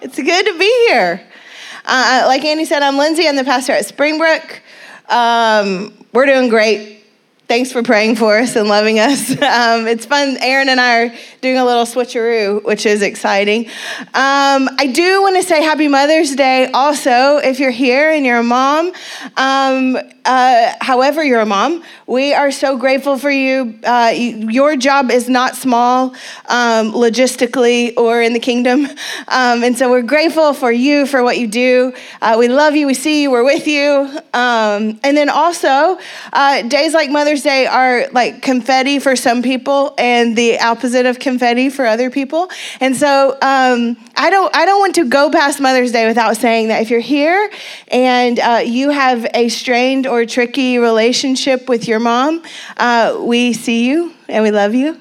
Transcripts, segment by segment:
It's good to be here. Uh, like Andy said, I'm Lindsay. I'm the pastor at Springbrook. Um, we're doing great thanks for praying for us and loving us. Um, it's fun. Aaron and I are doing a little switcheroo, which is exciting. Um, I do want to say Happy Mother's Day also, if you're here and you're a mom. Uh, however, you're a mom, we are so grateful for you. Uh, you your job is not small um, logistically or in the kingdom. Um, and so we're grateful for you, for what you do. Uh, we love you, we see you, we're with you. Um, and then also, uh, days like Mother's Day are like confetti for some people and the opposite of confetti for other people. And so um, I, don't, I don't want to go past Mother's Day without saying that if you're here and uh, you have a strained or or tricky relationship with your mom, uh, we see you and we love you.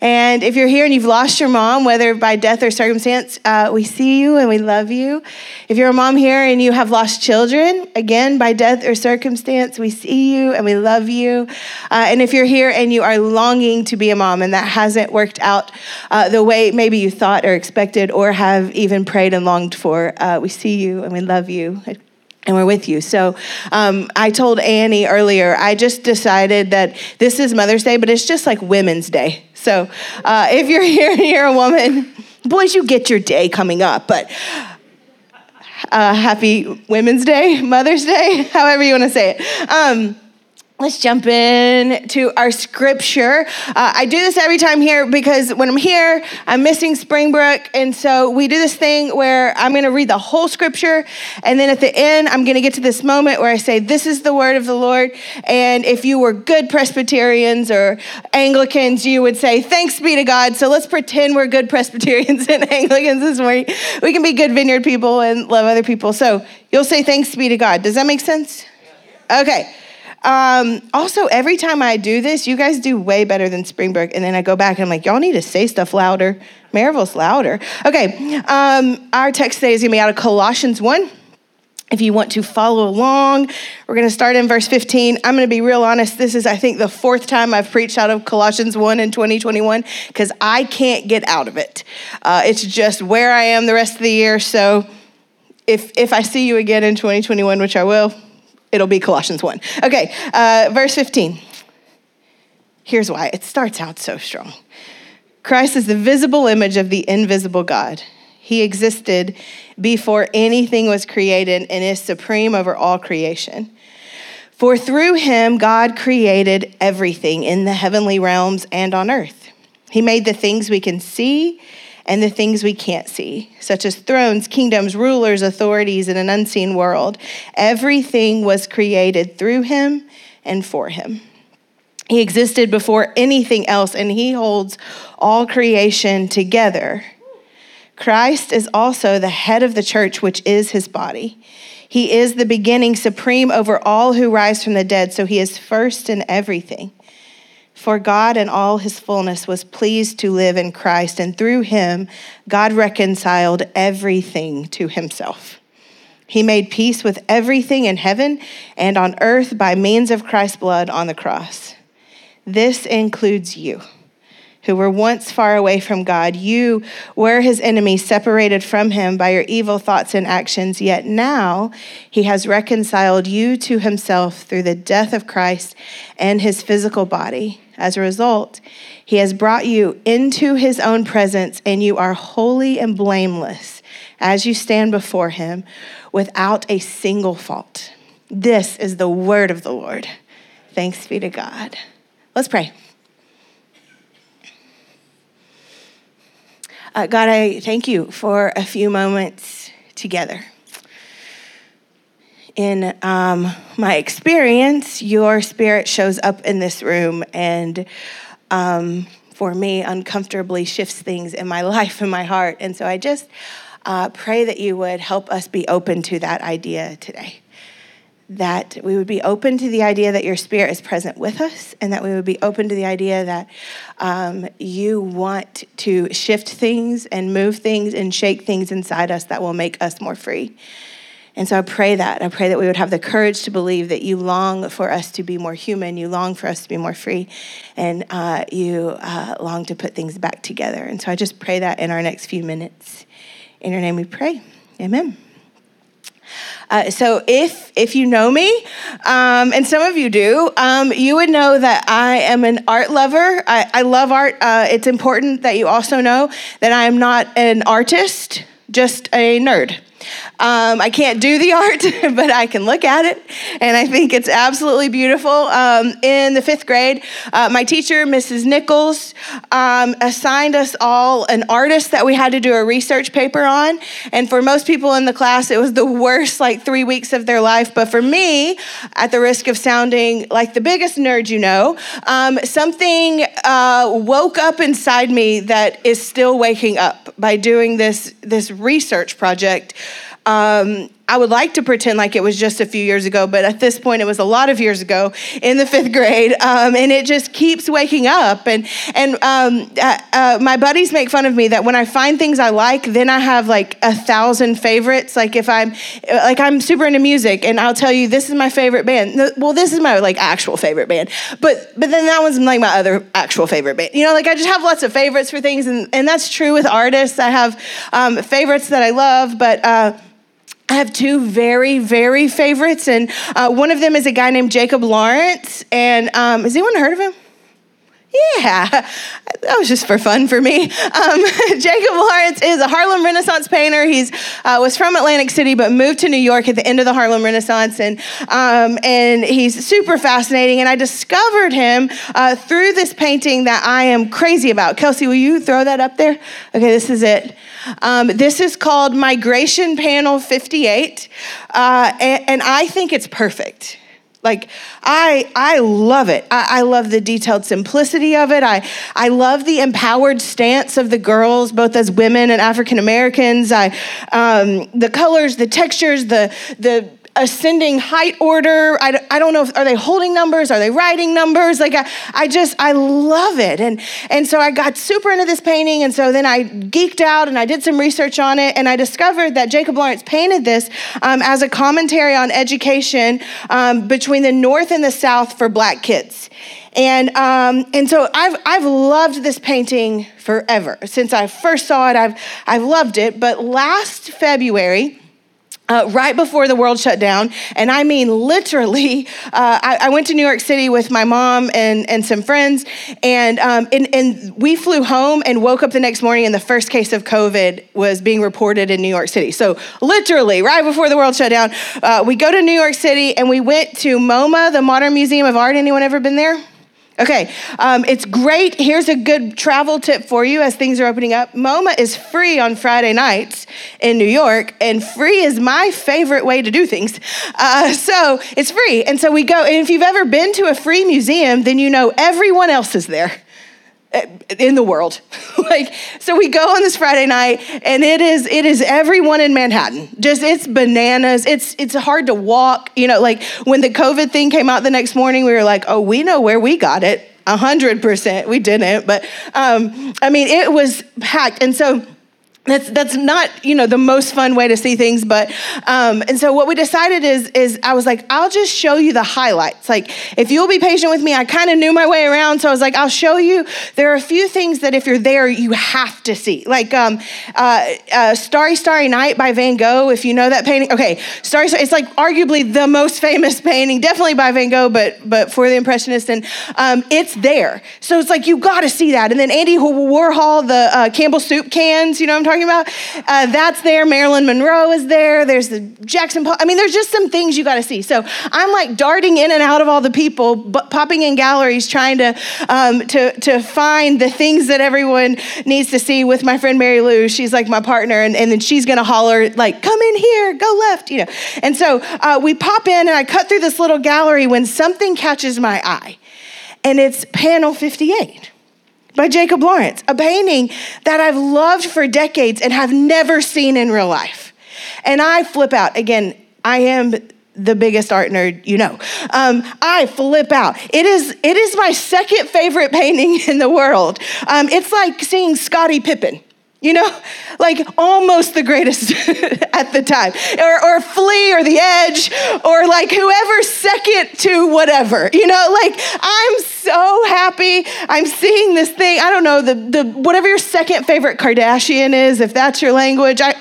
And if you're here and you've lost your mom, whether by death or circumstance, uh, we see you and we love you. If you're a mom here and you have lost children, again, by death or circumstance, we see you and we love you. Uh, and if you're here and you are longing to be a mom and that hasn't worked out uh, the way maybe you thought or expected or have even prayed and longed for, uh, we see you and we love you and we're with you. So um, I told Annie earlier, I just decided that this is Mother's Day, but it's just like Women's Day. So uh, if you're here and you're a woman, boys, you get your day coming up, but uh, happy Women's Day, Mother's Day, however you want to say it. Um, Let's jump in to our scripture. Uh, I do this every time here because when I'm here, I'm missing Springbrook. And so we do this thing where I'm going to read the whole scripture. And then at the end, I'm going to get to this moment where I say, This is the word of the Lord. And if you were good Presbyterians or Anglicans, you would say, Thanks be to God. So let's pretend we're good Presbyterians and Anglicans this morning. We can be good vineyard people and love other people. So you'll say, Thanks be to God. Does that make sense? Okay. Um, also, every time I do this, you guys do way better than Springbrook. And then I go back and I'm like, y'all need to say stuff louder. Maryville's louder. Okay, um, our text today is going to be out of Colossians 1. If you want to follow along, we're going to start in verse 15. I'm going to be real honest. This is, I think, the fourth time I've preached out of Colossians 1 in 2021 because I can't get out of it. Uh, it's just where I am the rest of the year. So if, if I see you again in 2021, which I will, it'll be Colossians 1. Okay, uh, verse 15. Here's why it starts out so strong Christ is the visible image of the invisible God. He existed before anything was created and is supreme over all creation. For through him, God created everything in the heavenly realms and on earth. He made the things we can see and the things we can't see, such as thrones, kingdoms, rulers, authorities in an unseen world. Everything was created through him and for him. He existed before anything else, and he holds all creation together. Christ is also the head of the church, which is his body. He is the beginning, supreme over all who rise from the dead, so he is first in everything. For God in all his fullness was pleased to live in Christ, and through him, God reconciled everything to himself. He made peace with everything in heaven and on earth by means of Christ's blood on the cross. This includes you, who were once far away from God. You were his enemies, separated from him by your evil thoughts and actions, yet now he has reconciled you to himself through the death of Christ and his physical body as a result, he has brought you into his own presence, and you are holy and blameless as you stand before him without a single fault. This is the word of the Lord. Thanks be to God. Let's pray. Uh, God, I thank you for a few moments together in um, my experience, your spirit shows up in this room and um, for me, uncomfortably shifts things in my life and my heart. And so I just uh, pray that you would help us be open to that idea today. That we would be open to the idea that your spirit is present with us, and that we would be open to the idea that um, you want to shift things and move things and shake things inside us that will make us more free. And so I pray that. I pray that we would have the courage to believe that you long for us to be more human, you long for us to be more free, and uh, you uh, long to put things back together. And so I just pray that in our next few minutes. In your name we pray. Amen. Uh, so if if you know me, um, and some of you do, um, you would know that I am an art lover. I, I love art. Uh, it's important that you also know that I am not an artist, just a nerd. Um, I can't do the art, but I can look at it, and I think it's absolutely beautiful. Um, in the fifth grade, uh, my teacher, Mrs. Nichols, um, assigned us all an artist that we had to do a research paper on. And for most people in the class, it was the worst like three weeks of their life. But for me, at the risk of sounding like the biggest nerd you know, um, something uh, woke up inside me that is still waking up by doing this this research project um, I would like to pretend like it was just a few years ago, but at this point, it was a lot of years ago in the fifth grade, um, and it just keeps waking up. And and um, uh, uh, my buddies make fun of me that when I find things I like, then I have like a thousand favorites. Like if I'm like I'm super into music, and I'll tell you this is my favorite band. Well, this is my like actual favorite band, but but then that one's like my other actual favorite band. You know, like I just have lots of favorites for things, and and that's true with artists. I have um, favorites that I love, but. Uh, I have two very, very favorites, and uh, one of them is a guy named Jacob Lawrence. And um, has anyone heard of him? Yeah, that was just for fun for me. Um, Jacob Lawrence is a Harlem Renaissance painter. He's uh, was from Atlantic City, but moved to New York at the end of the Harlem Renaissance, and um, and he's super fascinating. And I discovered him uh, through this painting that I am crazy about. Kelsey, will you throw that up there? Okay, this is it. Um, this is called Migration Panel 58, uh, and, and I think it's perfect. Like I I love it. I, I, love the detailed simplicity of it. I I love the empowered stance of the girls, both as women and African Americans. I um, the colors, the textures, the the ascending height order. I, I don't know if are they holding numbers, are they writing numbers? Like I, I just I love it. And and so I got super into this painting and so then I geeked out and I did some research on it and I discovered that Jacob Lawrence painted this um, as a commentary on education um, between the North and the South for black kids. And, um, and so I've, I've loved this painting forever. Since I first saw it, I've, I've loved it. But last February, uh, right before the world shut down. And I mean, literally, uh, I, I, went to New York City with my mom and, and some friends, and, um, and, and we flew home and woke up the next morning, and the first case of COVID was being reported in New York City. So, literally, right before the world shut down, uh, we go to New York City and we went to MoMA, the Modern Museum of Art. Anyone ever been there? Okay, um, it's great. Here's a good travel tip for you as things are opening up. MoMA is free on Friday nights in New York, and free is my favorite way to do things. Uh, so it's free. And so we go, and if you've ever been to a free museum, then you know everyone else is there in the world. like so we go on this Friday night and it is it is everyone in Manhattan. Just it's bananas. It's it's hard to walk, you know, like when the COVID thing came out the next morning we were like, "Oh, we know where we got it." A hundred percent. We didn't, but um, I mean, it was packed. And so that's that's not you know the most fun way to see things but um, and so what we decided is is i was like i'll just show you the highlights. Like if you'll be patient with me i kind of knew my way around so i was like i'll show you there are a few things that if you're there you have to see. Like um, uh, uh, starry starry night by van gogh if you know that painting okay starry, it's like arguably the most famous painting definitely by van gogh but but for the impressionists and um, it's there. So it's like you got to see that and then andy warhol the uh, campbell soup cans you know what i'm talking talking about? Uh, that's there. Marilyn Monroe is there. There's the Jackson I mean, there's just some things you got to see. So I'm like darting in and out of all the people, but popping in galleries, trying to, um, to, to find the things that everyone needs to see with my friend Mary Lou. She's like my partner, and, and then she's to holler, like, come in here, go left, you know. And so uh, we pop in, and I cut through this little gallery when something catches my eye, and it's panel 58 by Jacob Lawrence, a painting that I've loved for decades and have never seen in real life. And I flip out. Again, I am the biggest art nerd you know. Um, I flip out. It is, it is my second favorite painting in the world. Um, it's like seeing Scottie Pippen. You know, like almost the greatest at the time, or, or Flea or The Edge, or like whoever's second to whatever, you know, like I'm so happy. I'm seeing this thing. I don't know, the, the whatever your second favorite Kardashian is, if that's your language. I,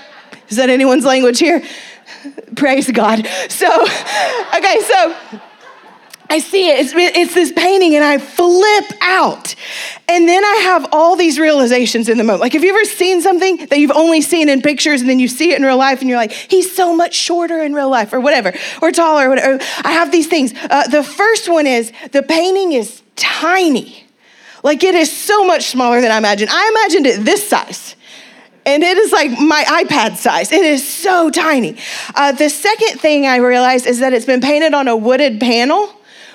is that anyone's language here? Praise God. So, okay, so I see it. It's, it's, this painting, and I flip out. And then I have all these realizations in the moment. Like, have you ever seen something that you've only seen in pictures, and then you see it in real life, and you're like, he's so much shorter in real life, or whatever, or taller, or whatever. I have these things. Uh, the first one is the painting is tiny. Like, it is so much smaller than I imagined. I imagined it this size and it is like my iPad size. It is so tiny. Uh, the second thing I realized is that it's been painted on a wooded panel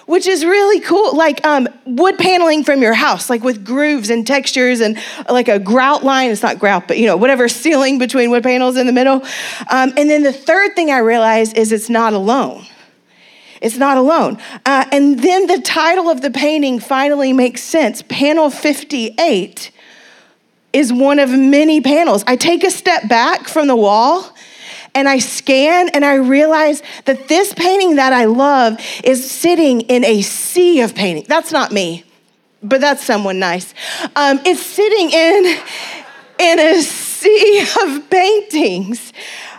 which is really cool. Like um, wood paneling from your house, like with grooves and textures and like a grout line. It's not grout, but you know, whatever ceiling between wood panels in the middle. Um, and then the third thing I realized is it's not alone. It's not alone. Uh, and then the title of the painting finally makes sense. Panel 58 is one of many panels. I take a step back from the wall and I scan and I realize that this painting that I love is sitting in a sea of painting. That's not me, but that's someone nice. Um, it's sitting in, in a sea of paintings.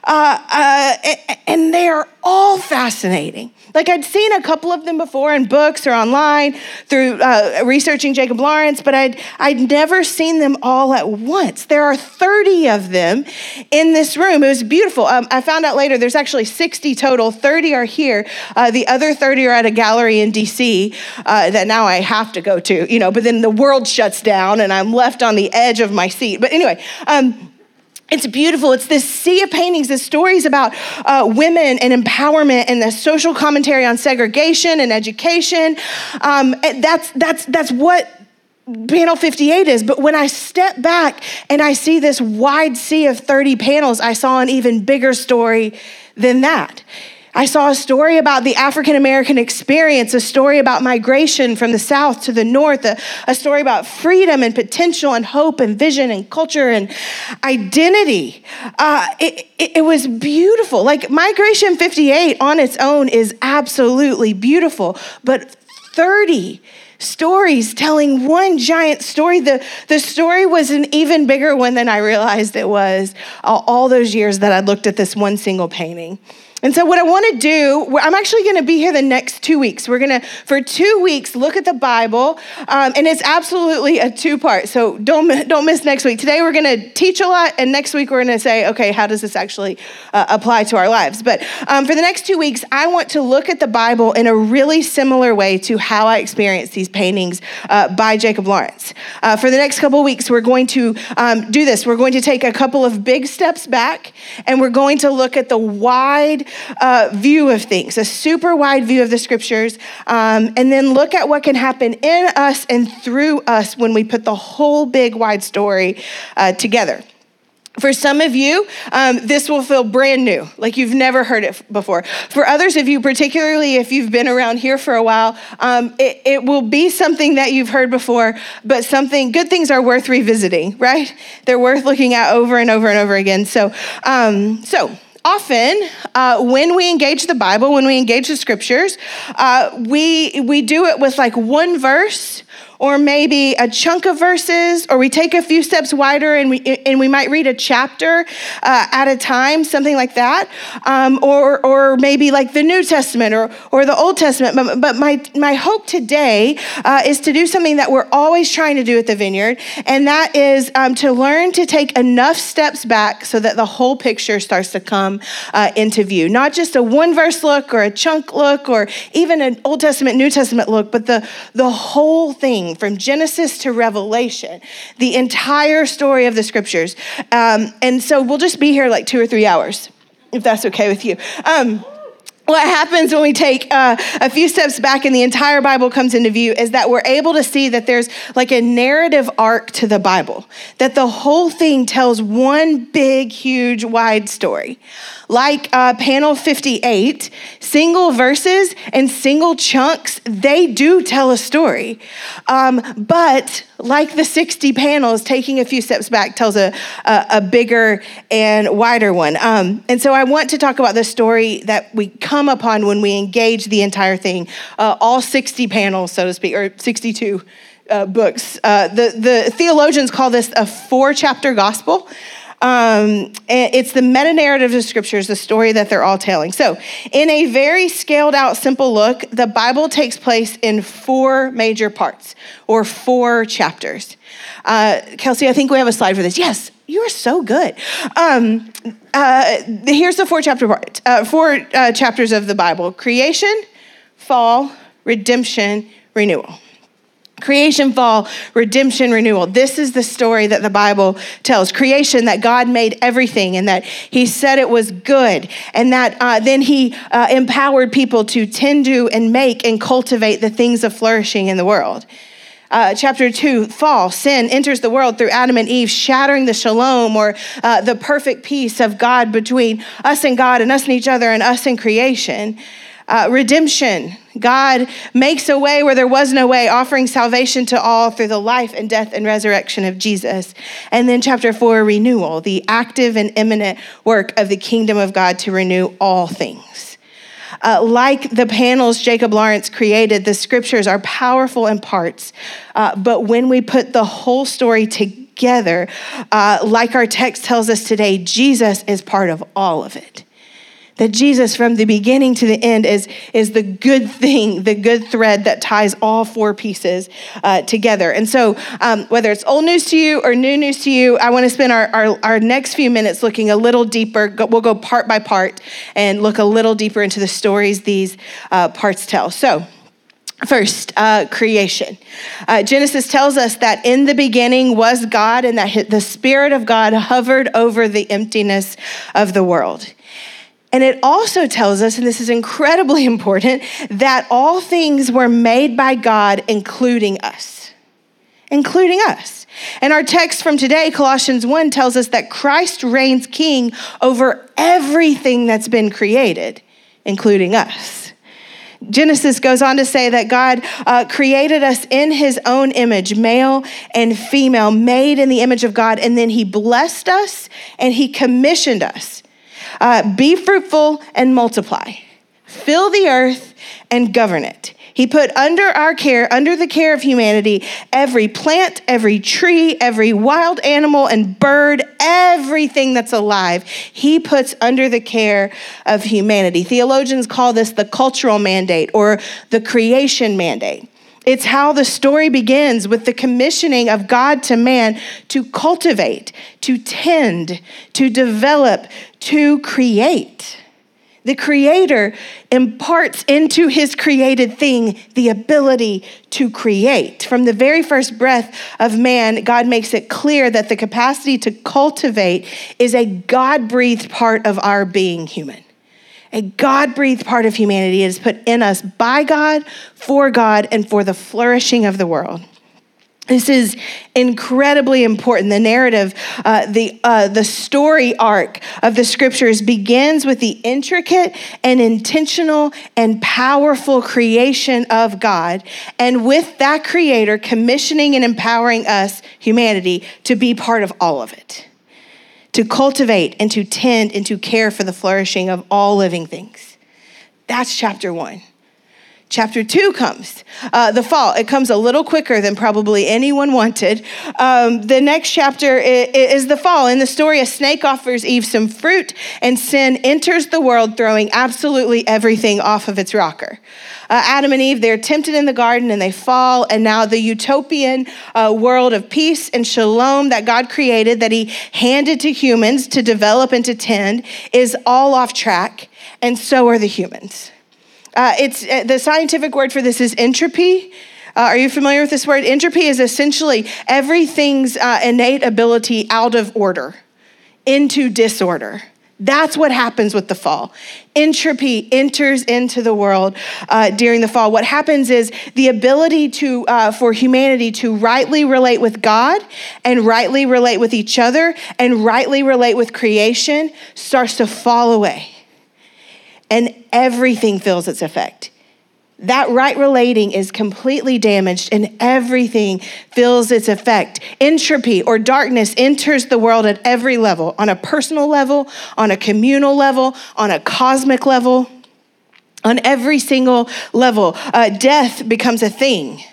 Uh, uh, and they are all fascinating. Like I'd seen a couple of them before in books or online through uh, researching Jacob Lawrence, but I'd, I'd never seen them all at once. There are 30 of them in this room. It was beautiful. Um, I found out later there's actually 60 total, 30 are here. Uh, the other 30 are at a gallery in DC uh, that now I have to go to, you know, but then the world shuts down and I'm left on the edge of my seat. But anyway, um, it's beautiful. It's this sea of paintings, the stories about uh, women and empowerment and the social commentary on segregation and education. Um, and that's, that's, that's what panel 58 is. But when I step back and I see this wide sea of 30 panels, I saw an even bigger story than that. I saw a story about the African American experience, a story about migration from the South to the North, a, a, story about freedom and potential and hope and vision and culture and identity. Uh, it, it, it was beautiful. Like Migration 58 on its own is absolutely beautiful, but 30 stories telling one giant story. The, the story was an even bigger one than I realized it was all, all those years that I looked at this one single painting. And so, what I want to do, I'm actually going to be here the next two weeks. We're going to, for two weeks, look at the Bible, um, and it's absolutely a two part. So don't don't miss next week. Today we're going to teach a lot, and next week we're going to say, okay, how does this actually uh, apply to our lives? But um, for the next two weeks, I want to look at the Bible in a really similar way to how I experienced these paintings uh, by Jacob Lawrence. Uh, for the next couple weeks, we're going to um, do this. We're going to take a couple of big steps back, and we're going to look at the wide uh, view of things, a super wide view of the scriptures, um, and then look at what can happen in us and through us when we put the whole big wide story uh, together. For some of you, um, this will feel brand new, like you've never heard it before. For others of you, particularly if you've been around here for a while, um, it, it, will be something that you've heard before, but something, good things are worth revisiting, right? They're worth looking at over and over and over again. So, um, so often uh, when we engage the bible when we engage the scriptures uh, we we do it with like one verse or maybe a chunk of verses, or we take a few steps wider and we, and we might read a chapter uh, at a time, something like that. Um, or, or maybe like the New Testament or, or the Old Testament. But, but my, my hope today uh, is to do something that we're always trying to do at the Vineyard, and that is um, to learn to take enough steps back so that the whole picture starts to come uh, into view. Not just a one verse look or a chunk look or even an Old Testament, New Testament look, but the, the whole thing from Genesis to Revelation, the entire story of the scriptures. Um, and so we'll just be here like two or three hours, if that's okay with you. Um, what happens when we take uh, a few steps back and the entire Bible comes into view is that we're able to see that there's like a narrative arc to the Bible, that the whole thing tells one big, huge, wide story. Like uh, panel 58, single verses and single chunks, they do tell a story. Um, but like the 60 panels, taking a few steps back tells a, a, a bigger and wider one. Um, and so I want to talk about the story that we come upon when we engage the entire thing, uh, all 60 panels, so to speak, or 62 uh, books. Uh, the, the theologians call this a four chapter gospel. Um, it's the meta narrative of scriptures, the story that they're all telling. So, in a very scaled out, simple look, the Bible takes place in four major parts or four chapters. Uh, Kelsey, I think we have a slide for this. Yes, you are so good. Um, uh, here's the four chapter part, uh, four uh, chapters of the Bible: creation, fall, redemption, renewal. Creation, fall, redemption, renewal. This is the story that the Bible tells. Creation, that God made everything and that He said it was good, and that uh, then He uh, empowered people to tend to and make and cultivate the things of flourishing in the world. Uh, chapter 2, fall, sin enters the world through Adam and Eve, shattering the shalom or uh, the perfect peace of God between us and God and us and each other and us and creation. Uh, redemption. God makes a way where there was no way, offering salvation to all through the life and death and resurrection of Jesus. And then, chapter four, renewal, the active and imminent work of the kingdom of God to renew all things. Uh, like the panels Jacob Lawrence created, the scriptures are powerful in parts, uh, but when we put the whole story together, uh, like our text tells us today, Jesus is part of all of it that Jesus, from the beginning to the end, is, is the good thing, the good thread that ties all four pieces uh, together. And so, um, whether it's old news to you or new news to you, I want to spend our, our, our next few minutes looking a little deeper. We'll go part by part and look a little deeper into the stories these uh, parts tell. So, First, uh, creation. Uh, Genesis tells us that in the beginning was God and that the Spirit of God hovered over the emptiness of the world. And it also tells us, and this is incredibly important, that all things were made by God, including us. Including us. And our text from today, Colossians 1, tells us that Christ reigns king over everything that's been created, including us. Genesis goes on to say that God uh, created us in his own image, male and female, made in the image of God, and then he blessed us and he commissioned us uh, be fruitful and multiply, fill the earth and govern it. He put under our care, under the care of humanity, every plant, every tree, every wild animal and bird, everything that's alive. He puts under the care of humanity. Theologians call this the cultural mandate or the creation mandate. It's how the story begins with the commissioning of God to man to cultivate, to tend, to develop, to create. The Creator imparts into His created thing the ability to create. From the very first breath of man, God makes it clear that the capacity to cultivate is a God breathed part of our being human a God breathed part of humanity is put in us by God, for God, and for the flourishing of the world. This is incredibly important. The narrative, uh, the, uh, the story arc of the scriptures begins with the intricate and intentional and powerful creation of God, and with that creator commissioning and empowering us, humanity, to be part of all of it to cultivate and to tend and to care for the flourishing of all living things. That's chapter one. Chapter two comes, uh, the fall. It comes a little quicker than probably anyone wanted. Um, the next chapter is, is the fall. In the story, a snake offers Eve some fruit, and sin enters the world, throwing absolutely everything off of its rocker. Uh, Adam and Eve, they're tempted in the garden and they fall, and now the utopian uh, world of peace and shalom that God created, that He handed to humans to develop and to tend, is all off track, and so are the humans. Uh, it's uh, the scientific word for this is entropy. Uh, are you familiar with this word? Entropy is essentially everything's uh, innate ability out of order into disorder. That's what happens with the fall. Entropy enters into the world uh, during the fall. What happens is the ability to uh, for humanity to rightly relate with God and rightly relate with each other and rightly relate with creation starts to fall away and everything feels its effect. that right relating is completely damaged and everything feels its effect. Entropy or darkness enters the world at every level on a personal level, on a communal level, on a cosmic level, on every single level. Uh, death becomes a thing,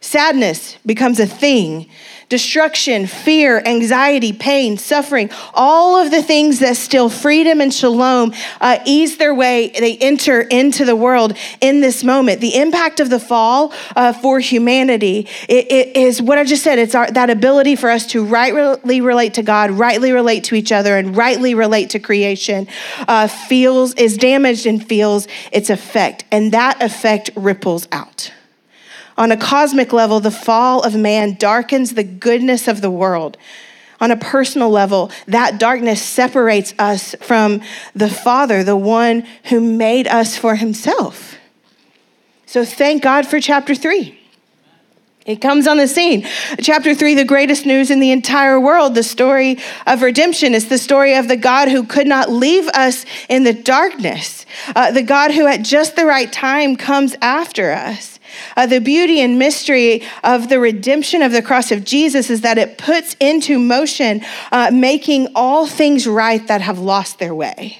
sadness becomes a thing destruction, fear, anxiety, pain, suffering, all of the things that steal freedom and shalom uh, ease their way, they enter into the world in this moment. The impact of the fall uh, for humanity it, it is what I just said. It's our, that ability for us to rightly relate to God, rightly relate to each other, and rightly relate to creation uh, feels is damaged and feels its effect. And that effect ripples out. On a cosmic level, the fall of man darkens the goodness of the world. On a personal level, that darkness separates us from the Father, the one who made us for himself. So thank God for chapter three. It comes on the scene. Chapter three, the greatest news in the entire world, the story of redemption. It's the story of the God who could not leave us in the darkness, uh, the God who at just the right time comes after us. Uh, the beauty and mystery of the redemption of the cross of Jesus is that it puts into motion uh, making all things right that have lost their way.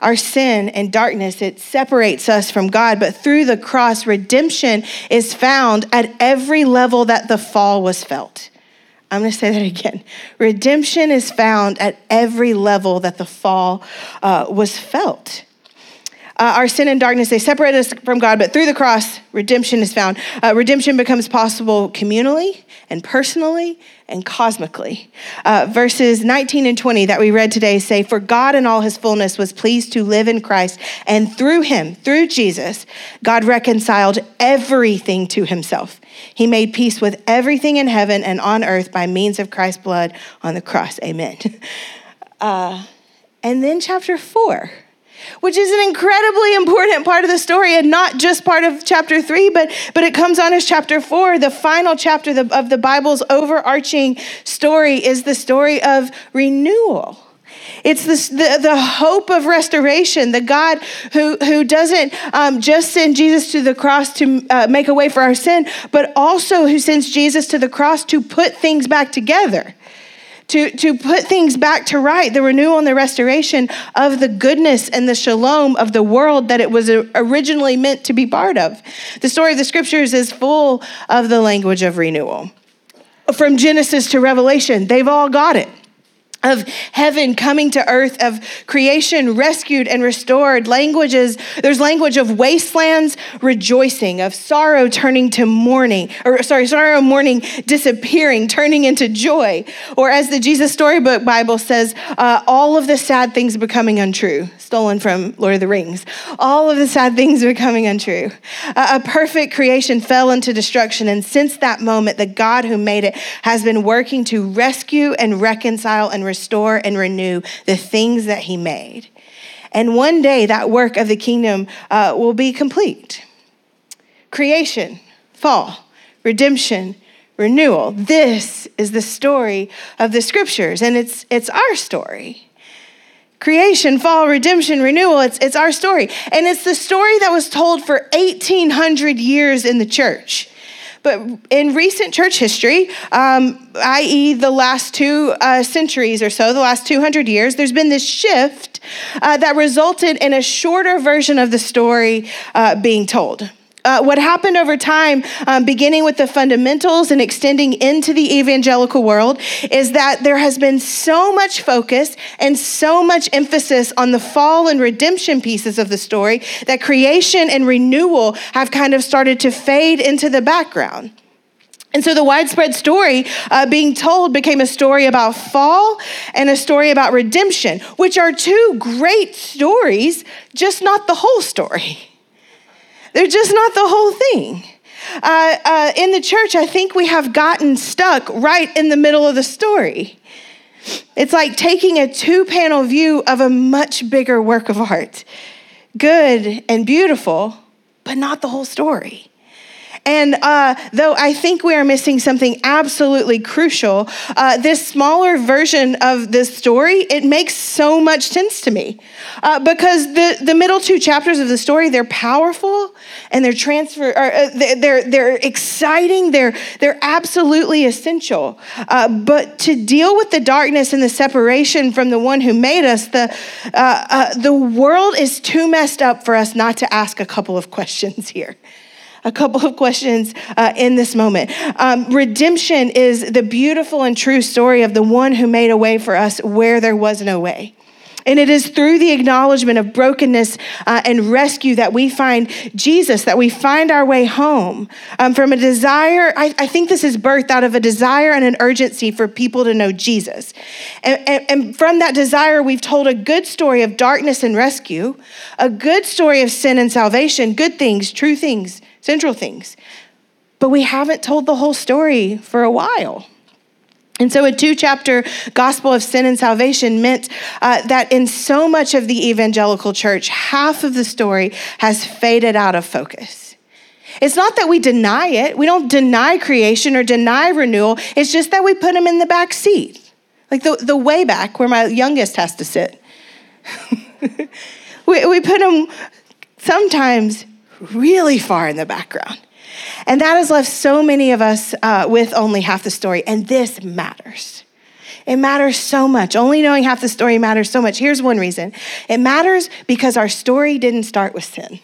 Our sin and darkness, it separates us from God, but through the cross, redemption is found at every level that the fall was felt. I'm going to say that again. Redemption is found at every level that the fall uh, was felt uh, our sin and darkness, they separate us from God, but through the cross, redemption is found. Uh, redemption becomes possible communally and personally and cosmically. Uh, verses 19 and 20 that we read today say, For God in all his fullness was pleased to live in Christ, and through him, through Jesus, God reconciled everything to himself. He made peace with everything in heaven and on earth by means of Christ's blood on the cross. Amen. Uh, and then chapter 4 which is an incredibly important part of the story and not just part of chapter three, but, but it comes on as chapter four. The final chapter of the Bible's overarching story is the story of renewal. It's this, the, the hope of restoration, the God who, who doesn't um, just send Jesus to the cross to uh, make a way for our sin, but also who sends Jesus to the cross to put things back together to, to put things back to right, the renewal and the restoration of the goodness and the shalom of the world that it was originally meant to be part of. The story of the scriptures is full of the language of renewal. From Genesis to Revelation, they've all got it of heaven coming to earth, of creation rescued and restored. Languages, there's language of wastelands rejoicing, of sorrow turning to mourning, or sorry, sorrow, mourning disappearing, turning into joy. Or as the Jesus Storybook Bible says, uh, all of the sad things becoming untrue, stolen from Lord of the Rings. All of the sad things becoming untrue. Uh, a perfect creation fell into destruction, and since that moment, the God who made it has been working to rescue and reconcile and restore and renew the things that he made. And one day that work of the kingdom uh, will be complete. Creation, fall, redemption, renewal. This is the story of the scriptures, and it's, it's our story. Creation, fall, redemption, renewal, it's, it's our story. And it's the story that was told for 1,800 years in the church. But in recent church history, um, i.e., the last two uh, centuries or so, the last 200 years, there's been this shift uh, that resulted in a shorter version of the story uh, being told. Uh, what happened over time, um, beginning with the fundamentals and extending into the evangelical world, is that there has been so much focus and so much emphasis on the fall and redemption pieces of the story that creation and renewal have kind of started to fade into the background. And so the widespread story uh, being told became a story about fall and a story about redemption, which are two great stories, just not the whole story. They're just not the whole thing. Uh, uh, in the church, I think we have gotten stuck right in the middle of the story. It's like taking a two panel view of a much bigger work of art. Good and beautiful, but not the whole story. And uh, though I think we are missing something absolutely crucial, uh, this smaller version of this story, it makes so much sense to me. Uh, because the, the middle two chapters of the story, they're powerful and they're transfer, or, uh, they're, they're exciting, they're, they're absolutely essential. Uh, but to deal with the darkness and the separation from the one who made us, the, uh, the world is too messed up for us not to ask a couple of questions here a couple of questions uh, in this moment. Um, redemption is the beautiful and true story of the one who made a way for us where there was no way. And it is through the acknowledgement of brokenness uh, and rescue that we find Jesus, that we find our way home um, from a desire. I, I, think this is birthed out of a desire and an urgency for people to know Jesus. And, and, and from that desire, we've told a good story of darkness and rescue, a good story of sin and salvation, good things, true things, central things. But we haven't told the whole story for a while. And so, a two chapter gospel of sin and salvation meant uh, that in so much of the evangelical church, half of the story has faded out of focus. It's not that we deny it, we don't deny creation or deny renewal. It's just that we put them in the back seat, like the, the way back where my youngest has to sit. we, we put them sometimes really far in the background. And that has left so many of us uh, with only half the story. And this matters. It matters so much. Only knowing half the story matters so much. Here's one reason it matters because our story didn't start with sin.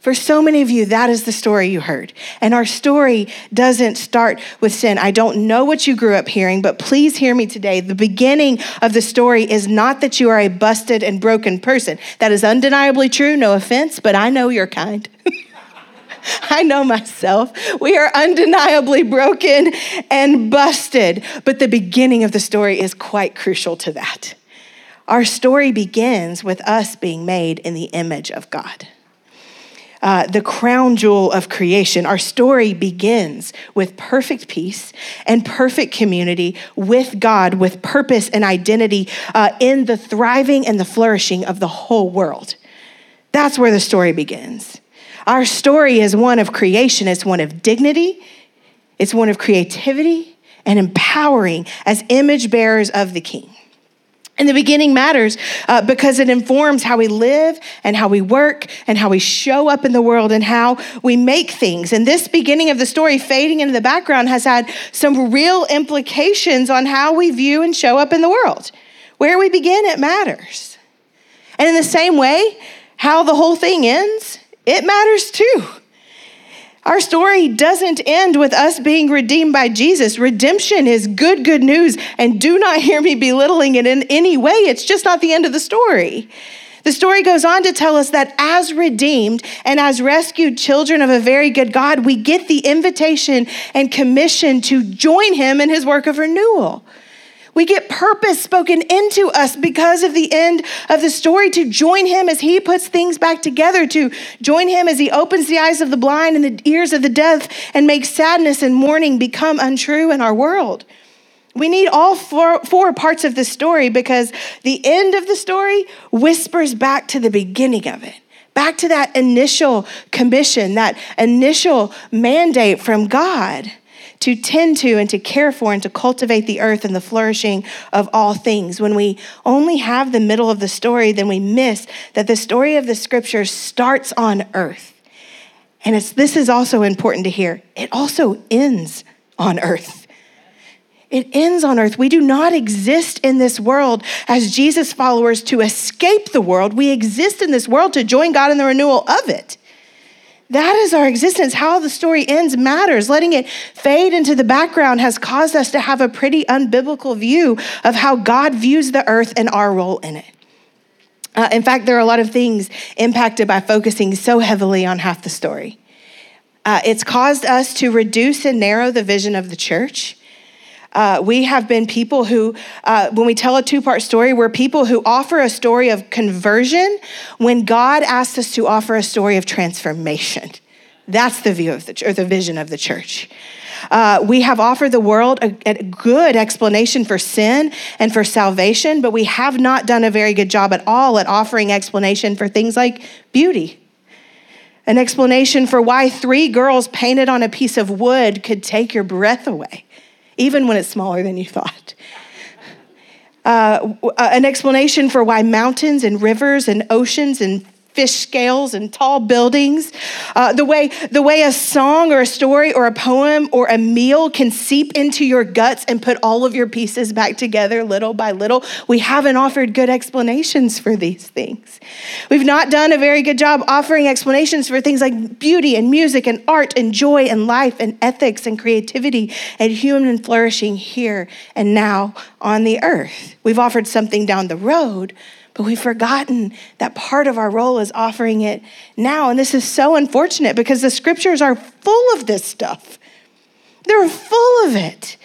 For so many of you, that is the story you heard. And our story doesn't start with sin. I don't know what you grew up hearing, but please hear me today. The beginning of the story is not that you are a busted and broken person. That is undeniably true, no offense, but I know you're kind. I know myself. We are undeniably broken and busted, but the beginning of the story is quite crucial to that. Our story begins with us being made in the image of God. Uh, the crown jewel of creation. Our story begins with perfect peace and perfect community with God, with purpose and identity uh, in the thriving and the flourishing of the whole world. That's where the story begins. Our story is one of creation, it's one of dignity, it's one of creativity and empowering as image bearers of the King. And the beginning matters uh, because it informs how we live and how we work and how we show up in the world and how we make things. And this beginning of the story, fading into the background, has had some real implications on how we view and show up in the world. Where we begin, it matters. And in the same way, how the whole thing ends, it matters too. Our story doesn't end with us being redeemed by Jesus. Redemption is good, good news, and do not hear me belittling it in any way. It's just not the end of the story. The story goes on to tell us that as redeemed and as rescued children of a very good God, we get the invitation and commission to join him in his work of renewal. We get purpose spoken into us because of the end of the story to join him as he puts things back together, to join him as he opens the eyes of the blind and the ears of the deaf and makes sadness and mourning become untrue in our world. We need all four, four parts of the story because the end of the story whispers back to the beginning of it back to that initial commission, that initial mandate from God to tend to and to care for and to cultivate the earth and the flourishing of all things. When we only have the middle of the story, then we miss that the story of the scripture starts on earth. And this is also important to hear. It also ends on earth. It ends on earth. We do not exist in this world as Jesus followers to escape the world. We exist in this world to join God in the renewal of it. That is our existence. How the story ends matters. Letting it fade into the background has caused us to have a pretty unbiblical view of how God views the earth and our role in it. Uh, in fact, there are a lot of things impacted by focusing so heavily on half the story. Uh, it's caused us to reduce and narrow the vision of the church. Uh, we have been people who, uh, when we tell a two part story, we're people who offer a story of conversion when God asks us to offer a story of transformation. That's the view of the or the vision of the church. Uh, we have offered the world a, a, good explanation for sin and for salvation, but we have not done a very good job at all at offering explanation for things like beauty an explanation for why three girls painted on a piece of wood could take your breath away, even when it's smaller than you thought. Uh, an explanation for why mountains and rivers and oceans and fish scales and tall buildings. Uh, the, way, the way a song or a story or a poem or a meal can seep into your guts and put all of your pieces back together little by little. We haven't offered good explanations for these things. We've not done a very good job offering explanations for things like beauty and music and art and joy and life and ethics and creativity and human flourishing here and now on the earth. We've offered something down the road but we've forgotten that part of our role is offering it now. And this is so unfortunate because the scriptures are full of this stuff. They're full of it.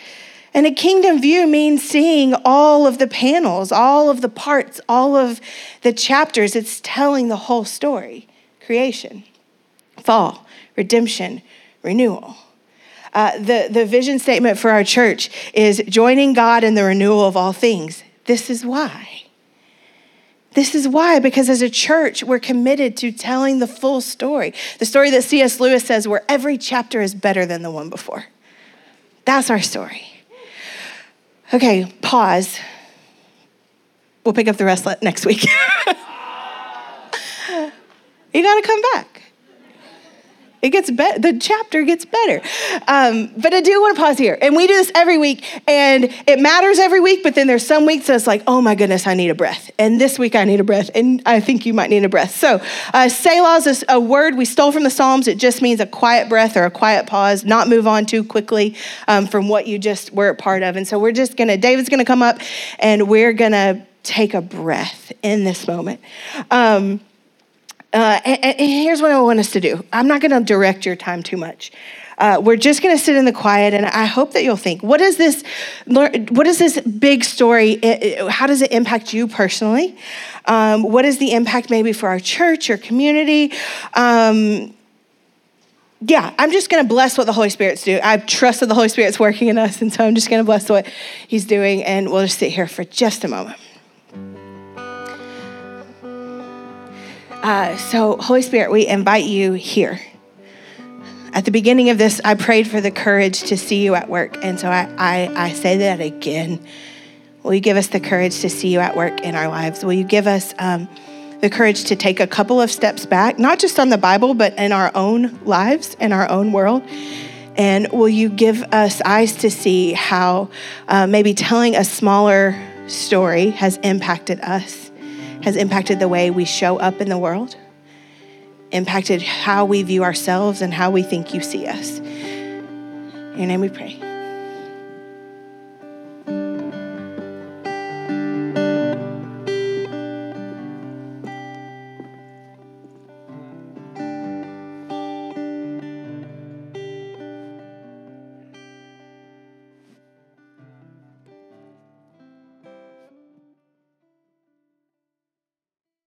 And a kingdom view means seeing all of the panels, all of the parts, all of the chapters. It's telling the whole story creation, fall, redemption, renewal. Uh, the, the vision statement for our church is joining God in the renewal of all things. This is why. This is why, because as a church, we're committed to telling the full story. The story that C.S. Lewis says, where every chapter is better than the one before. That's our story. Okay, pause. We'll pick up the rest next week. you gotta come back. It gets better. The chapter gets better. Um, but I do want to pause here. And we do this every week, and it matters every week, but then there's some weeks that's like, oh my goodness, I need a breath. And this week I need a breath, and I think you might need a breath. So, uh, Selah is a word we stole from the Psalms. It just means a quiet breath or a quiet pause, not move on too quickly um, from what you just were a part of. And so we're just gonna, David's gonna come up, and we're gonna take a breath in this moment. Um, uh, and, and, here's what I want us to do I'm not going to direct your time too much. Uh, we're just going to sit in the quiet, and I hope that you'll think, what is this? What is this big story? How does it impact you personally? Um, what is the impact maybe for our church or community? Um, yeah, I'm just going to bless what the Holy Spirit's doing. I trust that the Holy Spirit's working in us, and so I'm just going to bless what He's doing, and we'll just sit here for just a moment. Uh, so, Holy Spirit, we invite you here. At the beginning of this, I prayed for the courage to see you at work. And so I, I, I say that again. Will you give us the courage to see you at work in our lives? Will you give us um, the courage to take a couple of steps back, not just on the Bible, but in our own lives, in our own world? And will you give us eyes to see how uh, maybe telling a smaller story has impacted us? Has impacted the way we show up in the world, impacted how we view ourselves and how we think you see us. In your name we pray.